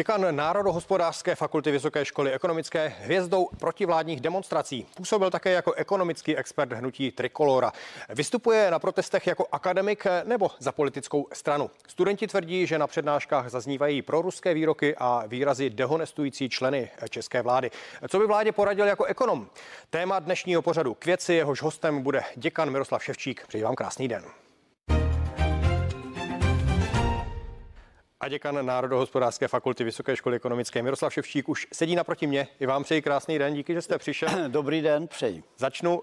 Děkan Národohospodářské fakulty Vysoké školy ekonomické hvězdou protivládních demonstrací. Působil také jako ekonomický expert hnutí Trikolora. Vystupuje na protestech jako akademik nebo za politickou stranu. Studenti tvrdí, že na přednáškách zaznívají proruské výroky a výrazy dehonestující členy české vlády. Co by vládě poradil jako ekonom? Téma dnešního pořadu k věci, jehož hostem bude děkan Miroslav Ševčík. Přeji vám krásný den. A děkan Národohospodářské fakulty Vysoké školy ekonomické Miroslav Ševčík už sedí naproti mě. I vám přeji krásný den, díky, že jste přišel. Dobrý den, přeji. Začnu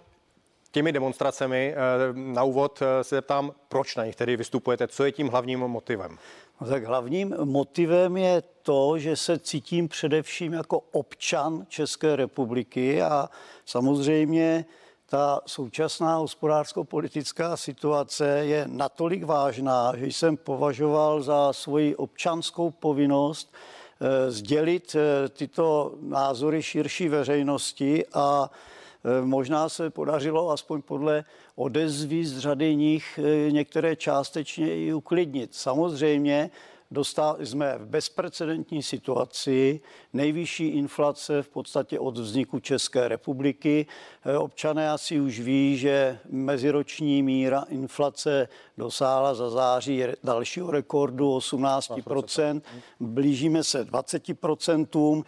těmi demonstracemi. Eh, na úvod eh, se zeptám, proč na nich tedy vystupujete, co je tím hlavním motivem? No tak hlavním motivem je to, že se cítím především jako občan České republiky a samozřejmě ta současná hospodářsko-politická situace je natolik vážná, že jsem považoval za svoji občanskou povinnost eh, sdělit eh, tyto názory širší veřejnosti a eh, možná se podařilo aspoň podle odezvy z řady nich některé částečně i uklidnit. Samozřejmě dostali jsme v bezprecedentní situaci, nejvyšší inflace v podstatě od vzniku České republiky. Eh, občané asi už ví, že meziroční míra inflace dosáhla za září dalšího rekordu 18%. Blížíme se 20%.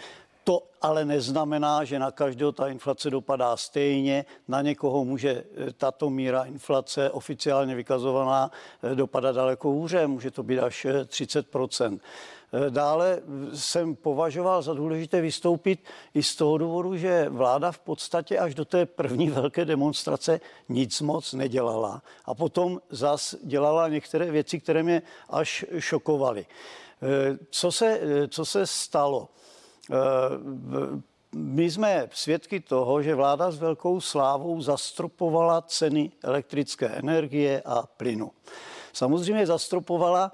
To ale neznamená, že na každého ta inflace dopadá stejně. Na někoho může eh, tato míra inflace oficiálně vykazovaná eh, dopadat daleko hůře, může to být až 30 eh, Dále jsem považoval za důležité vystoupit i z toho důvodu, že vláda v podstatě až do té první velké demonstrace nic moc nedělala. A potom zas dělala některé věci, které mě až šokovaly. Co se, co se stalo? Eh, my jsme svědky toho, že vláda s velkou slávou zastropovala ceny elektrické energie a plynu. Samozřejmě zastropovala,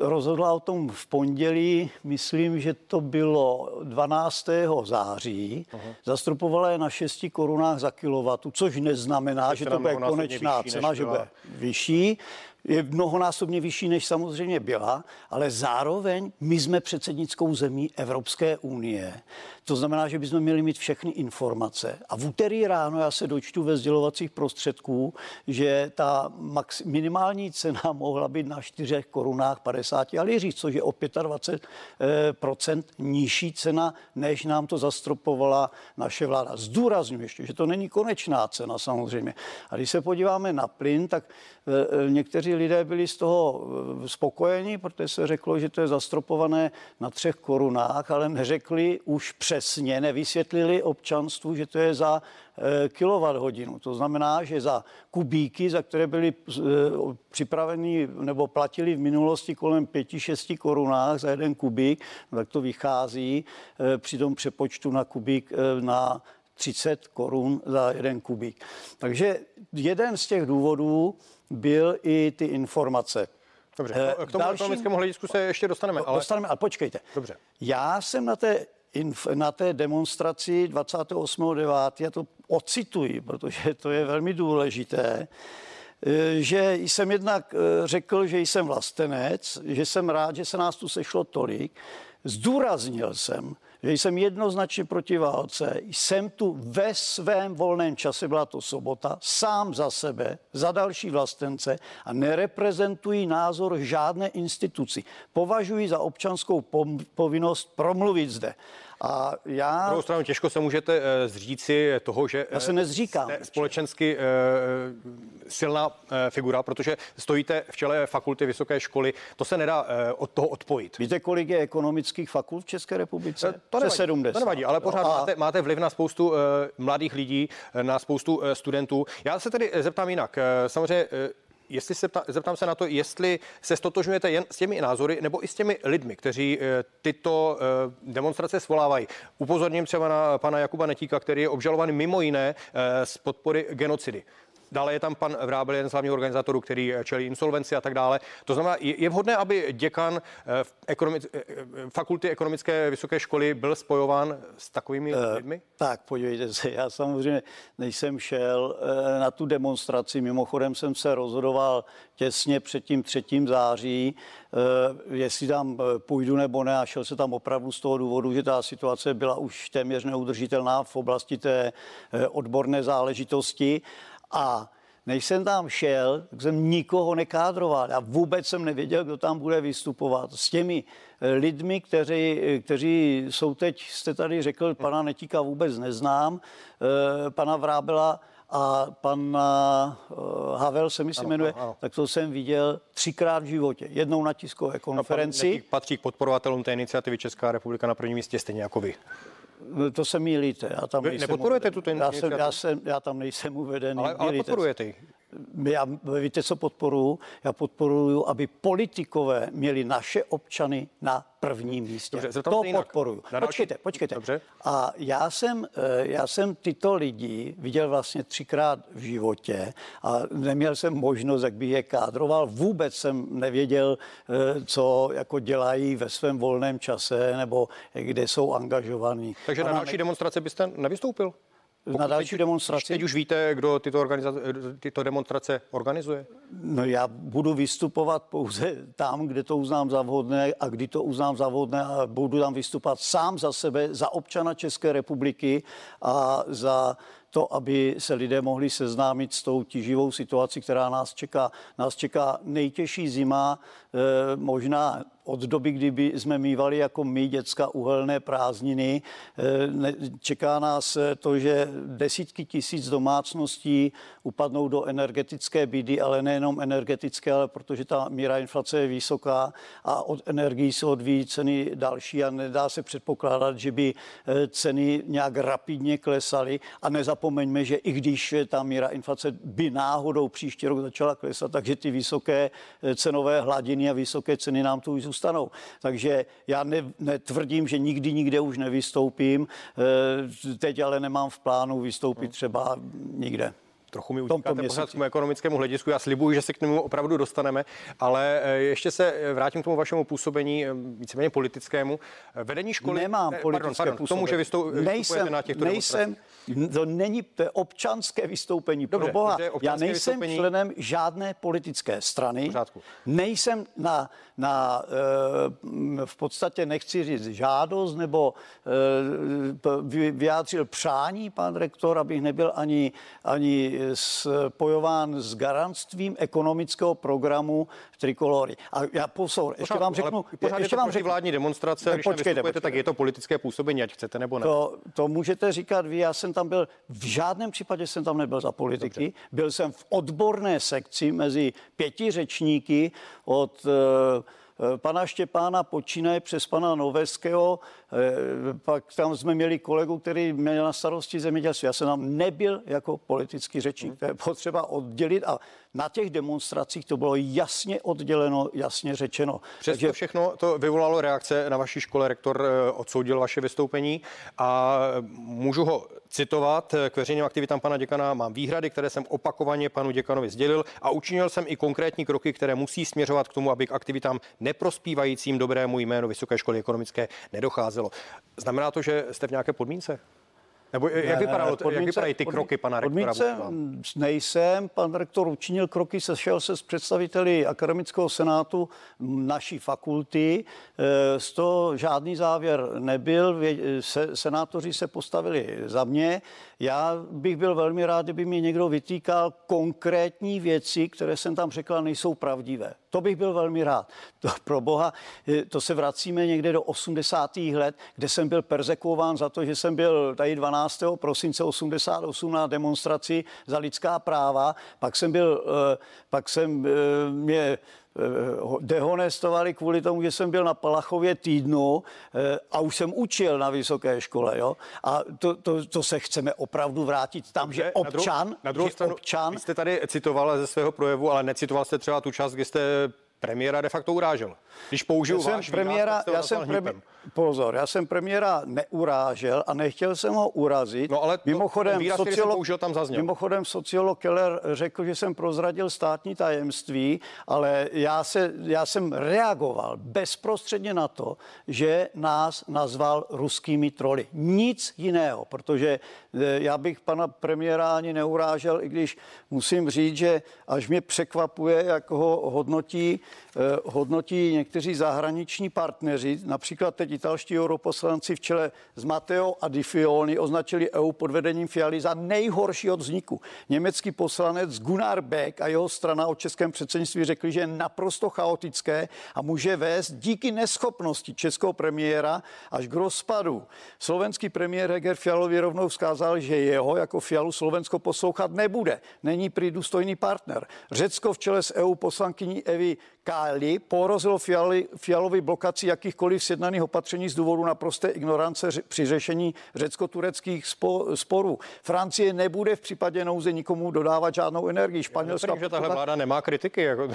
rozhodla o tom v pondělí, myslím, že to bylo 12. září, uh-huh. zastropovala je na 6 korunách za kilowatu, což neznamená, že to bude konečná cena, že bude vyšší je mnohonásobně vyšší, než samozřejmě byla, ale zároveň my jsme předsednickou zemí Evropské unie. To znamená, že bychom měli mít všechny informace. A v úterý ráno já se dočtu ve sdělovacích prostředků, že ta max, minimální cena mohla být na 4 korunách 50 alíří, což je o 25 eh, nižší cena, než nám to zastropovala naše vláda. Zdůraznuju ještě, že to není konečná cena samozřejmě. A když se podíváme na plyn, tak eh, někteří lidé byli z toho eh, spokojeni, protože se řeklo, že to je zastropované na třech korunách, ale neřekli už přesně, nevysvětlili občanstvu, že to je za eh, kilowatt hodinu. To znamená, že za kubíky, za které byly eh, připraveny nebo platili v minulosti kolem 5-6 korunách za jeden kubík, no tak to vychází při tom přepočtu na kubík na 30 korun za jeden kubík. Takže jeden z těch důvodů byl i ty informace. Dobře, eh, k tomu Další... ekonomickému hledisku se ještě dostaneme. Ale... Dostaneme, ale počkejte. Dobře. Já jsem na té, inf, na té demonstraci 28.9. já to ocituji, protože to je velmi důležité, eh, že jsem jednak eh, řekl, že jsem vlastenec, že jsem rád, že se nás tu sešlo tolik. Zdůraznil jsem, že jsem jednoznačně proti válce. Jsem tu ve svém volném čase, byla to sobota, sám za sebe, za další vlastence a nereprezentují názor žádné instituci. Považuji za občanskou povinnost promluvit zde. A já... Na druhou stranu těžko se můžete uh, zříci toho, že já se nezříkám. Jste společensky uh, silná uh, figura, protože stojíte v čele fakulty vysoké školy. To se nedá uh, od toho odpojit. Víte, kolik je ekonomických fakult v České republice? To nevadí, 70. to nevadí ale pořád a... máte, máte vliv na spoustu uh, mladých lidí, na spoustu uh, studentů. Já se tedy zeptám jinak. Uh, samozřejmě uh, jestli se ptá, zeptám se na to, jestli se stotožňujete jen s těmi názory nebo i s těmi lidmi, kteří eh, tyto eh, demonstrace svolávají. Upozorním třeba na pana Jakuba Netíka, který je obžalovaný mimo jiné eh, z podpory genocidy. Dále je tam pan Vrábel, jeden z hlavních organizátorů, který čelí insolvenci a tak dále. To znamená, je vhodné, aby děkan v ekonomic, fakulty ekonomické vysoké školy byl spojován s takovými lidmi? Tak, podívejte se, já samozřejmě nejsem šel na tu demonstraci. Mimochodem jsem se rozhodoval těsně před tím 3. září, jestli tam půjdu nebo ne a šel se tam opravdu z toho důvodu, že ta situace byla už téměř neudržitelná v oblasti té odborné záležitosti. A než jsem tam šel, tak jsem nikoho nekádroval. Já vůbec jsem nevěděl, kdo tam bude vystupovat. S těmi eh, lidmi, kteří, kteří jsou teď, jste tady řekl, pana Netíka vůbec neznám, eh, pana Vrábela a pan eh, Havel se mi si jmenuje, ano, ano. tak to jsem viděl třikrát v životě. Jednou na tiskové konferenci. No, patří k podporovatelům té iniciativy Česká republika na prvním místě, stejně jako vy. No, to se mýlíte. Já tam Vy nepodporujete tu já, jsem, já, jsem, já tam nejsem uvedený. Ale, ale podporujete já, víte, co podporuju? Já podporuju, aby politikové měli naše občany na prvním místě. Dobře, to podporuju. Počkejte, počkejte. Dobře. A já jsem, eh, já jsem tyto lidi viděl vlastně třikrát v životě a neměl jsem možnost, jak bych je kádroval. Vůbec jsem nevěděl, eh, co jako dělají ve svém volném čase nebo kde jsou angažovaní. Takže na další ne... demonstraci byste nevystoupil? Na další demonstraci. Teď už víte, kdo tyto, tyto demonstrace organizuje? No já budu vystupovat pouze tam, kde to uznám za vhodné a kdy to uznám za vhodné a budu tam vystupovat sám za sebe, za občana České republiky a za to, aby se lidé mohli seznámit s tou tíživou situací, která nás čeká. Nás čeká nejtěžší zima, e, možná od doby, kdyby jsme mývali jako my děcka uhelné prázdniny. E, čeká nás to, že desítky tisíc domácností upadnou do energetické bídy, ale nejenom energetické, ale protože ta míra inflace je vysoká a od energií se odvíjí ceny další a nedá se předpokládat, že by e, ceny nějak rapidně klesaly a nezapomeňme, že i když ta míra inflace by náhodou příští rok začala klesat, takže ty vysoké cenové hladiny a vysoké ceny nám tu zůstanou. Takže já ne, netvrdím, že nikdy nikde už nevystoupím, e, teď ale nemám v plánu vystoupit třeba nikde trochu mi utíkáte pořád k ekonomickému hledisku. Já slibuju, že se k němu opravdu dostaneme, ale eh, ještě se eh, vrátím k tomu vašemu působení eh, víceméně politickému. Vedení školy... Nemám politické pardon, pardon, k tomu, že vystou, nejsem, na těchto nejsem, to není to je občanské vystoupení. Dobře, pro Boha, já nejsem vystoupení... členem žádné politické strany. Nejsem na, na v podstatě nechci říct žádost nebo vyjádřil přání pan rektor, abych nebyl ani, ani spojován s garantstvím ekonomického programu Trikolory. A já pozor, ještě vám řeknu... Pořád ještě je vám řeknu, vládní demonstrace, ne, když počkejte, počkejte. tak je to politické působení, ať chcete nebo ne. To, to můžete říkat vy, já jsem tam byl, v žádném případě jsem tam nebyl za politiky, Dobře. byl jsem v odborné sekci mezi pěti řečníky od uh, pana Štěpána počínaje přes pana Noveského, eh, pak tam jsme měli kolegu, který měl na starosti zemědělství. Já jsem tam nebyl jako politický řečník. To je potřeba oddělit a na těch demonstracích to bylo jasně odděleno, jasně řečeno. Přesto Takže... všechno to vyvolalo reakce na vaší škole. Rektor eh, odsoudil vaše vystoupení a můžu ho citovat. K veřejným aktivitám pana děkana mám výhrady, které jsem opakovaně panu děkanovi sdělil a učinil jsem i konkrétní kroky, které musí směřovat k tomu, aby k aktivitám neprospívajícím dobrému jménu Vysoké školy ekonomické nedocházelo. Znamená to, že jste v nějaké podmínce? Nebo jak, vypadalo, podmínce, jak vypadají ty kroky pana rektora? Podmínce nejsem. Pan rektor učinil kroky, sešel se s představiteli akademického senátu naší fakulty. E, z toho žádný závěr nebyl. Se, senátoři se postavili za mě. Já bych byl velmi rád, kdyby mi někdo vytýkal konkrétní věci, které jsem tam řekla, nejsou pravdivé. To bych byl velmi rád. To, pro boha, e, to se vracíme někde do 80. let, kde jsem byl persekuován za to, že jsem byl tady 12. prosince 88 na demonstraci za lidská práva. Pak jsem byl, e, pak jsem e, mě dehonestovali kvůli tomu, že jsem byl na Palachově týdnu a už jsem učil na vysoké škole. Jo? A to, to, to se chceme opravdu vrátit tam, že občan... Na druhou, na druhou stranu, občan, vy jste tady citoval ze svého projevu, ale necitoval jste třeba tu část, kde jste premiéra de facto urážel. Když použiju já váš jsem premiéra, výraz, já jsem premi- pozor, já jsem premiéra neurážel a nechtěl jsem ho urazit. No ale to, mimochodem, výraz, sociolog, použil, tam zazněl. mimochodem sociolog Keller řekl, že jsem prozradil státní tajemství, ale já, se, já jsem reagoval bezprostředně na to, že nás nazval ruskými troly. Nic jiného, protože eh, já bych pana premiéra ani neurážel, i když musím říct, že až mě překvapuje, jak ho hodnotí, hodnotí někteří zahraniční partneři, například teď italští europoslanci v čele s Matteo a Di Fioni označili EU pod vedením Fialy za nejhorší od vzniku. Německý poslanec Gunnar Beck a jeho strana o českém předsednictví řekli, že je naprosto chaotické a může vést díky neschopnosti českého premiéra až k rozpadu. Slovenský premiér Heger Fialovi rovnou vzkázal, že jeho jako Fialu Slovensko poslouchat nebude. Není prý důstojný partner. Řecko v čele s EU poslankyní Evy Káli porozilo Fiali, Fialovi blokaci jakýchkoliv sjednaných opatření z důvodu naprosté ignorance při řešení řecko-tureckých spo, sporů. Francie nebude v případě nouze nikomu dodávat žádnou energii. Španělsko. Já že tahle vláda nemá kritiky. Jako...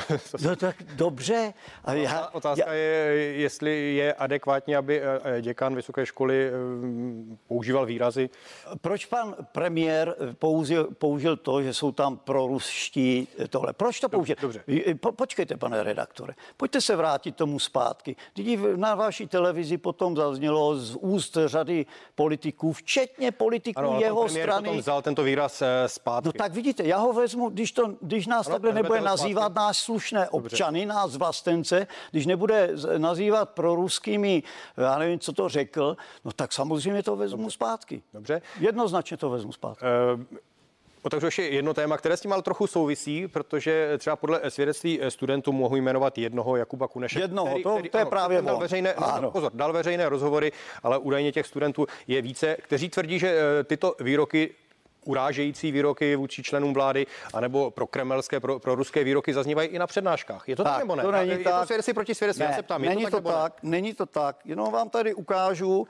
no tak dobře. A já, Otázka já... je, jestli je adekvátní, aby eh, eh, děkan vysoké školy eh, používal výrazy. Proč pan premiér použil, použil to, že jsou tam proruští tohle? Proč to použil? Dobře. Po, počkejte, pane Reda redaktore. Pojďte se vrátit tomu zpátky. Teď na vaší televizi potom zaznělo z úst řady politiků, včetně politiků ano, jeho strany. Potom vzal tento výraz eh, zpátky. No tak vidíte, já ho vezmu, když, to, když nás ano, takhle nebude nazývat náš slušné občany, Dobře. nás vlastence, když nebude nazývat proruskými, já nevím, co to řekl, no tak samozřejmě to vezmu Dobře. zpátky. Dobře. Jednoznačně to vezmu zpátky. Uh, Otevřu ještě jedno téma, které s tím ale trochu souvisí, protože třeba podle svědectví studentů mohu jmenovat jednoho Jakuba Kuneše. Jednoho, který, to, který, to je ano, právě dal veřejné, ano. pozor, dal veřejné rozhovory, ale údajně těch studentů je více, kteří tvrdí, že eh, tyto výroky urážející výroky vůči členům vlády, anebo pro kremelské, pro, pro ruské výroky zaznívají i na přednáškách. Je to tak, tak nebo ne? To není je tak. to svědectví proti svědectví, ne, já se ptám. Není to, tak, to tak, ne? není to tak. Jenom vám tady ukážu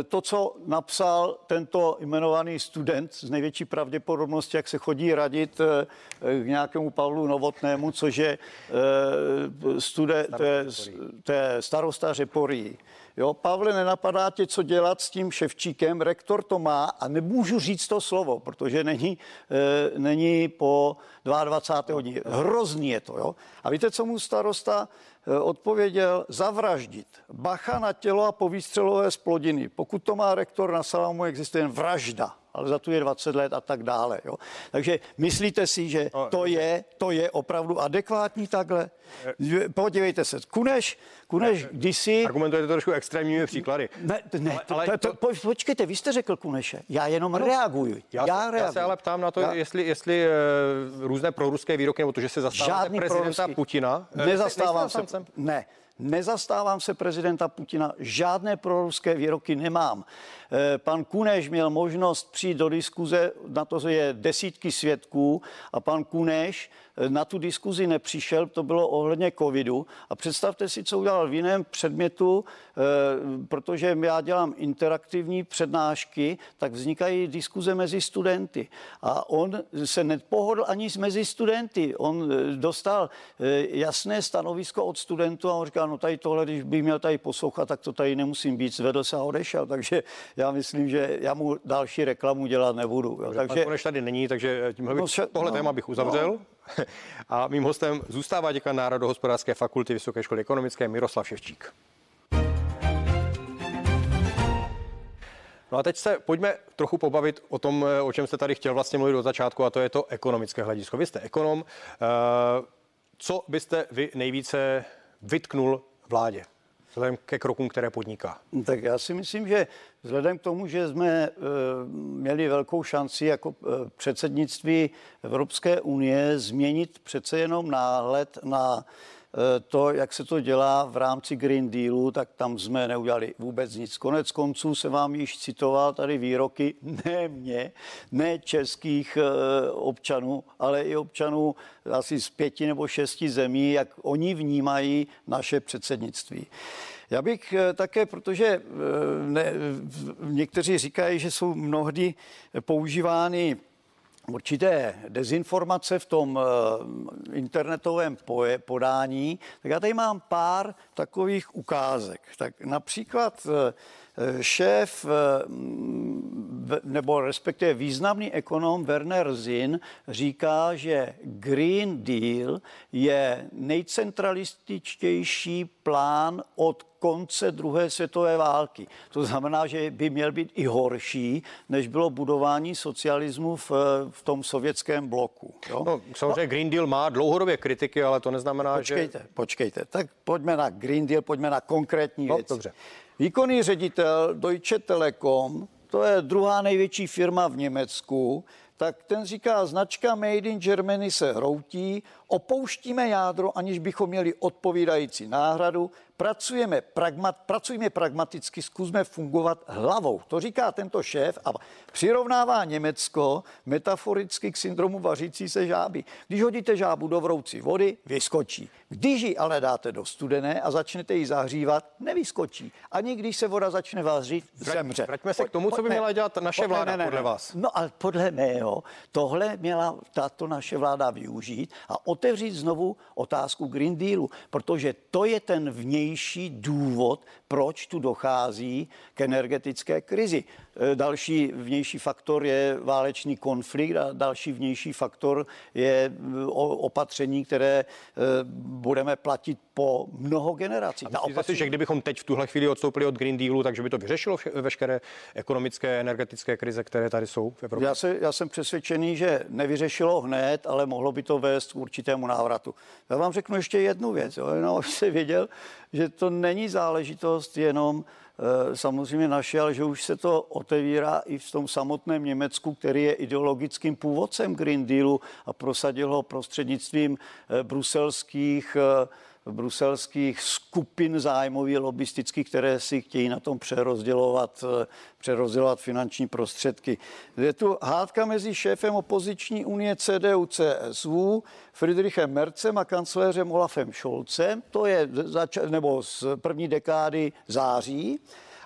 eh, to, co napsal tento jmenovaný student z největší pravděpodobnosti, jak se chodí radit eh, k nějakému Pavlu Novotnému, což je eh, stude, to je, to je starosta Řeporí. Jo, Pavle, nenapadá tě, co dělat s tím Ševčíkem, rektor to má a nemůžu říct to slovo, protože není, e, není po 22. hodině. Hrozný je to. Jo? A víte, co mu starosta e, odpověděl? Zavraždit. Bacha na tělo a povýstřelové splodiny. Pokud to má rektor na salamu, existuje jen vražda ale za tu je 20 let a tak dále. Jo. Takže myslíte si, že no, to je, to je opravdu adekvátní takhle? Podívejte se, Kuneš, Kuneš kdysi... Argumentujete trošku extrémními příklady. Ne, ne ale, to, to, to, počkejte, vy jste řekl Kuneše, já jenom ano, reaguju. Já, já, reaguju. já se ale ptám na to, já... jestli, jestli uh, různé proruské výroky, nebo to, že se zastáváte prezidenta proruský. Putina. Eh, Nezastávám se. Ne, nezastávám se prezidenta Putina, žádné proruské výroky nemám. Eh, pan Kuneš měl možnost přijít do diskuze, na to je desítky svědků a pan Kuneš eh, na tu diskuzi nepřišel, to bylo ohledně covidu. A představte si, co udělal v jiném předmětu, eh, protože já dělám interaktivní přednášky, tak vznikají diskuze mezi studenty. A on se nepohodl ani mezi studenty. On dostal jasné stanovisko od studentů a on říkal, no tady tohle, když bych měl tady poslouchat, tak to tady nemusím být, zvedl se a odešel. Takže já myslím, že já mu další reklamu dělat nebudu. Jo. Takže, Pan tady není, takže tímhle bych, no, še, tohle no, téma bych uzavřel. No. A mým hostem zůstává děkan Národohospodářské fakulty Vysoké školy ekonomické Miroslav Ševčík. No a teď se pojďme trochu pobavit o tom, o čem jste tady chtěl vlastně mluvit od začátku, a to je to ekonomické hledisko. Vy jste ekonom. Eh, co byste vy nejvíce vytknul vládě? vzhledem ke krokům, které podniká? Tak já si myslím, že vzhledem k tomu, že jsme e, měli velkou šanci jako e, předsednictví Evropské unie změnit přece jenom náhled na Eh, to, jak se to dělá v rámci Green Dealu, tak tam jsme neudělali vůbec nic. Konec konců se vám již citoval tady výroky ne mě, ne českých eh, občanů, ale i občanů asi z pěti nebo šesti zemí, jak oni vnímají naše předsednictví. Já bych eh, také, protože ne, někteří říkají, že jsou mnohdy používány určité dezinformace v tom internetovém podání, tak já tady mám pár takových ukázek. Tak například šéf nebo respektive významný ekonom Werner Zinn říká, že Green Deal je nejcentralističtější plán od konce druhé světové války. To znamená, že by měl být i horší, než bylo budování socialismu v, v tom sovětském bloku. Jo? No, samozřejmě no, Green Deal má dlouhodobě kritiky, ale to neznamená, počkejte, že... Počkejte, tak pojďme na Green Deal, pojďme na konkrétní no, věci. Dobře. Výkonný ředitel Deutsche Telekom, to je druhá největší firma v Německu, tak ten říká, značka Made in Germany se hroutí, opouštíme jádro, aniž bychom měli odpovídající náhradu, pracujeme, pragmat, pracujeme pragmaticky, zkusme fungovat hlavou. To říká tento šéf a přirovnává Německo metaforicky k syndromu vařící se žáby. Když hodíte žábu do vroucí vody, vyskočí. Když ji ale dáte do studené a začnete ji zahřívat, nevyskočí. Ani když se voda začne vařit, zemře. Vraťme se k tomu, co by měla dělat naše vláda, ne, ne, podle vás. No ale podle mého, tohle měla tato naše vláda využít a otevřít znovu otázku Green Dealu, protože to je ten vnější důvod, proč tu dochází k energetické krizi. E, další vnější faktor je válečný konflikt a další vnější faktor je e, opatření, které e, budeme platit po mnoho generací. A opatření... si, že kdybychom teď v tuhle chvíli odstoupili od Green Dealu, takže by to vyřešilo veškeré ekonomické, energetické krize, které tady jsou v Evropě? Já, se, já jsem přesvědčený, že nevyřešilo hned, ale mohlo by to vést k určitému návratu. Já vám řeknu ještě jednu věc, jo, jenom abyste věděl, že to není záležitost jenom Eh, samozřejmě naše, ale že už se to otevírá i v tom samotném Německu, který je ideologickým původcem Green Dealu a prosadil ho prostřednictvím eh, bruselských eh, bruselských skupin zájmových lobistických, které si chtějí na tom přerozdělovat, přerozdělovat finanční prostředky. Je tu hádka mezi šéfem opoziční unie CDU CSU, Friedrichem Mercem a kancléřem Olafem Scholzem. To je zač- nebo z první dekády září.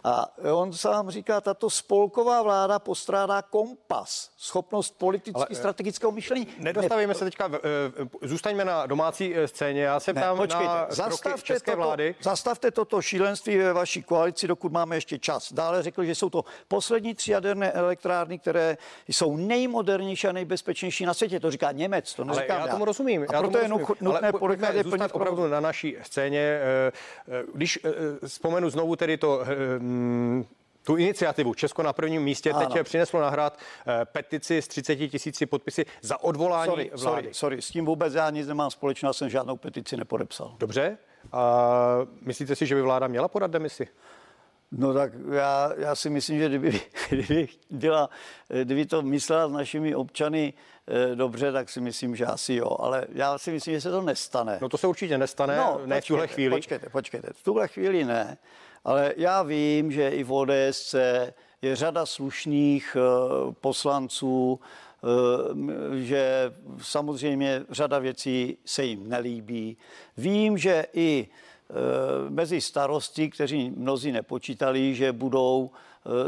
A on sám říká, tato spolková vláda postrádá kompas, schopnost politicky Ale, eh, strategického myšlení. Nedostavíme ne, se teďka, eh, zůstaňme na domácí eh, scéně. Já se ptám ne, na zastavte české toto, vlády. Zastavte toto šílenství ve vaší koalici, dokud máme ještě čas. Dále řekl, že jsou to poslední tři jaderné elektrárny, které jsou nejmodernější a nejbezpečnější na světě. To říká Němec, to neříkám Ale já. tomu rozumím. A já proto tomu je nutné pojďme zůstat opravdu na naší scéně. Když vzpomenu znovu tedy to tu iniciativu Česko na prvním místě ano. teď přineslo na hrad eh, petici s 30 tisíci podpisy za odvolání sorry, vlády. Sorry, sorry, s tím vůbec já nic nemám společného, jsem žádnou petici nepodepsal. Dobře. A myslíte si, že by vláda měla podat demisi? No tak já, já si myslím, že kdyby, kdyby, byla, kdyby to myslela s našimi občany eh, dobře, tak si myslím, že asi jo. Ale já si myslím, že se to nestane. No to se určitě nestane, no, ne počkejte, v tuhle chvíli. Počkejte, počkejte. V tuhle chvíli ne. Ale já vím, že i v ODS je řada slušných eh, poslanců, eh, že samozřejmě řada věcí se jim nelíbí. Vím, že i eh, mezi starosty, kteří mnozí nepočítali, že budou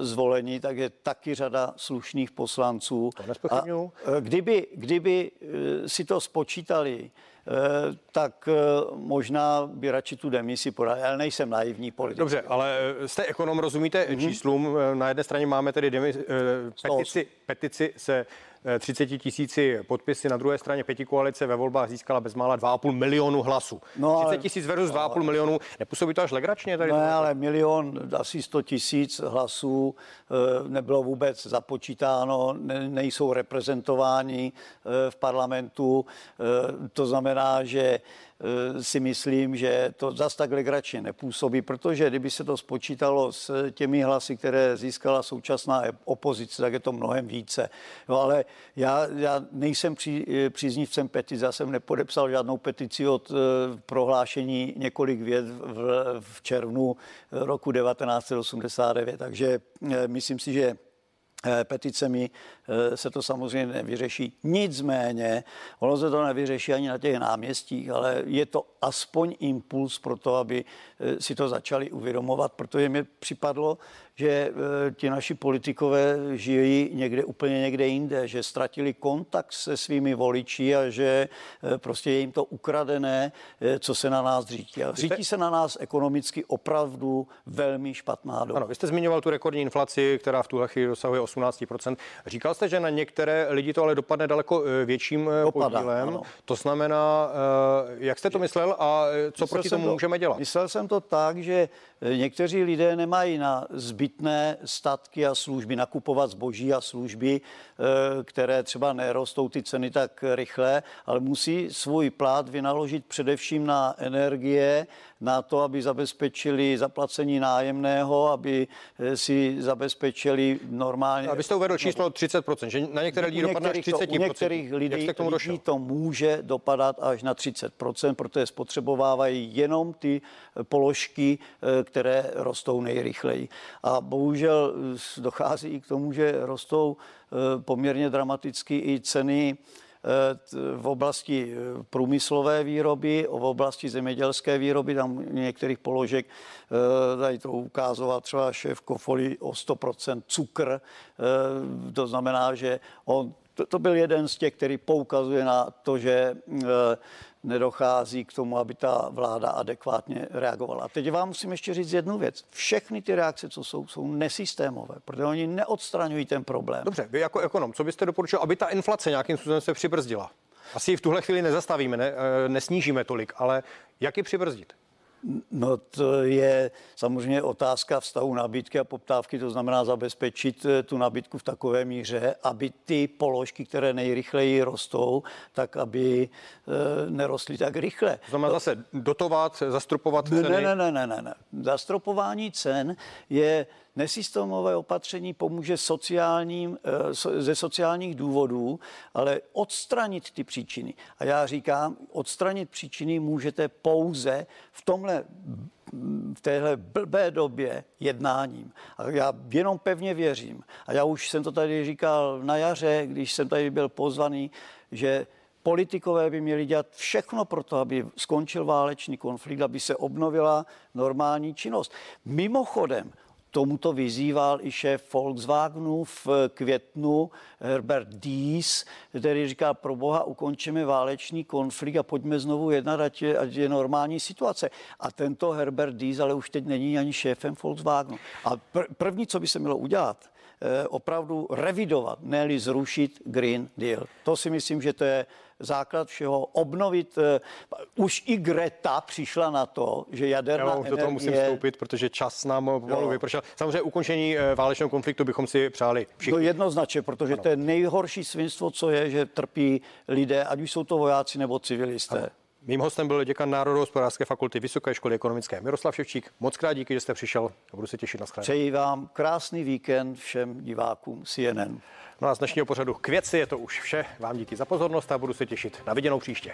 zvoleni, tak je taky řada slušných poslanců. A kdyby, kdyby si to spočítali, tak eh, možná by radši tu demisi podali, ale nejsem naivní politik. Dobře, ale eh, jste ekonom, rozumíte mm-hmm. číslům. Na jedné straně máme tedy demisi, petici, petici se 30 tisíci podpisy, na druhé straně pěti koalice ve volbách získala bezmála 2,5 milionu hlasů. No, 30 tisíc versus 2,5 milionů, nepůsobí to až legračně? Tady ne, ale milion, asi 100 tisíc hlasů nebylo vůbec započítáno, ne, nejsou reprezentováni v parlamentu, to znamená, znamená, že eh, si myslím, že to zas tak legračně nepůsobí, protože kdyby se to spočítalo s těmi hlasy, které získala současná opozice, tak je to mnohem více. No, ale já, já nejsem při, eh, příznivcem petice, já jsem nepodepsal žádnou petici od uh, prohlášení několik věd v, v červnu roku 1989, takže myslím si, že Eh, petice mi se to samozřejmě nevyřeší. Nicméně, ono se to nevyřeší ani na těch náměstích, ale je to aspoň impuls pro to, aby si to začali uvědomovat, protože mi připadlo, že eh, ti naši politikové žijí někde úplně někde jinde, že ztratili kontakt se svými voliči a že eh, prostě je jim to ukradené, eh, co se na nás řítí. A řítí se na nás ekonomicky opravdu velmi špatná doba. Ano, vy jste zmiňoval tu rekordní inflaci, která v tuhle chvíli dosahuje 18%. Říkal jste, že na některé lidi to ale dopadne daleko větším Dopadá, podílem. Ano. To znamená, jak jste to myslel a co myslel proti tomu to, můžeme dělat? Myslel jsem to tak, že někteří lidé nemají na zbyt zbytné statky a služby, nakupovat zboží a služby, eh, které třeba nerostou ty ceny tak rychle, ale musí svůj plát vynaložit především na energie, na to, aby zabezpečili zaplacení nájemného, aby eh, si zabezpečili normálně. Abyste uvedl číslo 30%, že na některé lidi dopadne až 30%. To, u některých lidí, Jak tomu lidí to může dopadat až na 30%, protože spotřebovávají jenom ty eh, položky, eh, které rostou nejrychleji. A bohužel dochází i k tomu, že rostou poměrně dramaticky i ceny v oblasti eh, průmyslové výroby, v oblasti zemědělské výroby, tam některých položek, eh, tady to ukázoval třeba šéf Kofoli o 100% cukr, eh, to znamená, že on to, to byl jeden z těch, který poukazuje na to, že nedochází k tomu, aby ta vláda adekvátně reagovala. A teď vám musím ještě říct jednu věc. Všechny ty reakce, co jsou, jsou nesystémové, protože oni neodstraňují ten problém. Dobře, vy jako ekonom, co byste doporučil, aby ta inflace nějakým způsobem se přibrzdila? Asi ji v tuhle chvíli nezastavíme, ne, eh, nesnížíme tolik, ale jak ji přibrzdit? No to je samozřejmě otázka vztahu nabídky a poptávky, to znamená zabezpečit eh, tu nabídku v takové míře, aby ty položky, které nejrychleji rostou, tak aby e, nerostly tak rychle. To znamená zase dotovat, zastropovat ceny? Ne, ne, ne, ne, ne. Zastropování cen je Nesystémové opatření pomůže sociálním, eh, ze sociálních důvodů, ale odstranit ty příčiny. A já říkám, odstranit příčiny můžete pouze v tomhle v téhle blbé době jednáním. A já jenom pevně věřím, a já už jsem to tady říkal na jaře, když jsem tady byl pozvaný, že politikové by měli dělat všechno pro to, aby skončil válečný konflikt, aby se obnovila normální činnost. Mimochodem, tomuto vyzýval i šéf Volkswagenu v květnu Herbert Dies, který říká, pro boha ukončíme válečný konflikt a pojďme znovu jednat, ať je, ať je normální situace. A tento Herbert Dies ale už teď není ani šéfem Volkswagenu. A pr- první, co by se mělo udělat, opravdu revidovat, ne zrušit Green Deal. To si myslím, že to je základ všeho, obnovit. Uh, už i Greta přišla na to, že jaderná Já energie... do toho musím vstoupit, protože čas nám pomalu vypršel. Samozřejmě ukončení válečného konfliktu bychom si přáli všichni. To jednoznačně, protože ano. to je nejhorší svinstvo, co je, že trpí lidé, ať už jsou to vojáci nebo civilisté. Ano. Mým hostem byl děkan Národohospodářské fakulty Vysoké školy ekonomické Miroslav Ševčík. Moc krát díky, že jste přišel a budu se těšit na shledanou. Přeji vám krásný víkend všem divákům CNN. No a z dnešního pořadu k věci je to už vše. Vám díky za pozornost a budu se těšit na viděnou příště.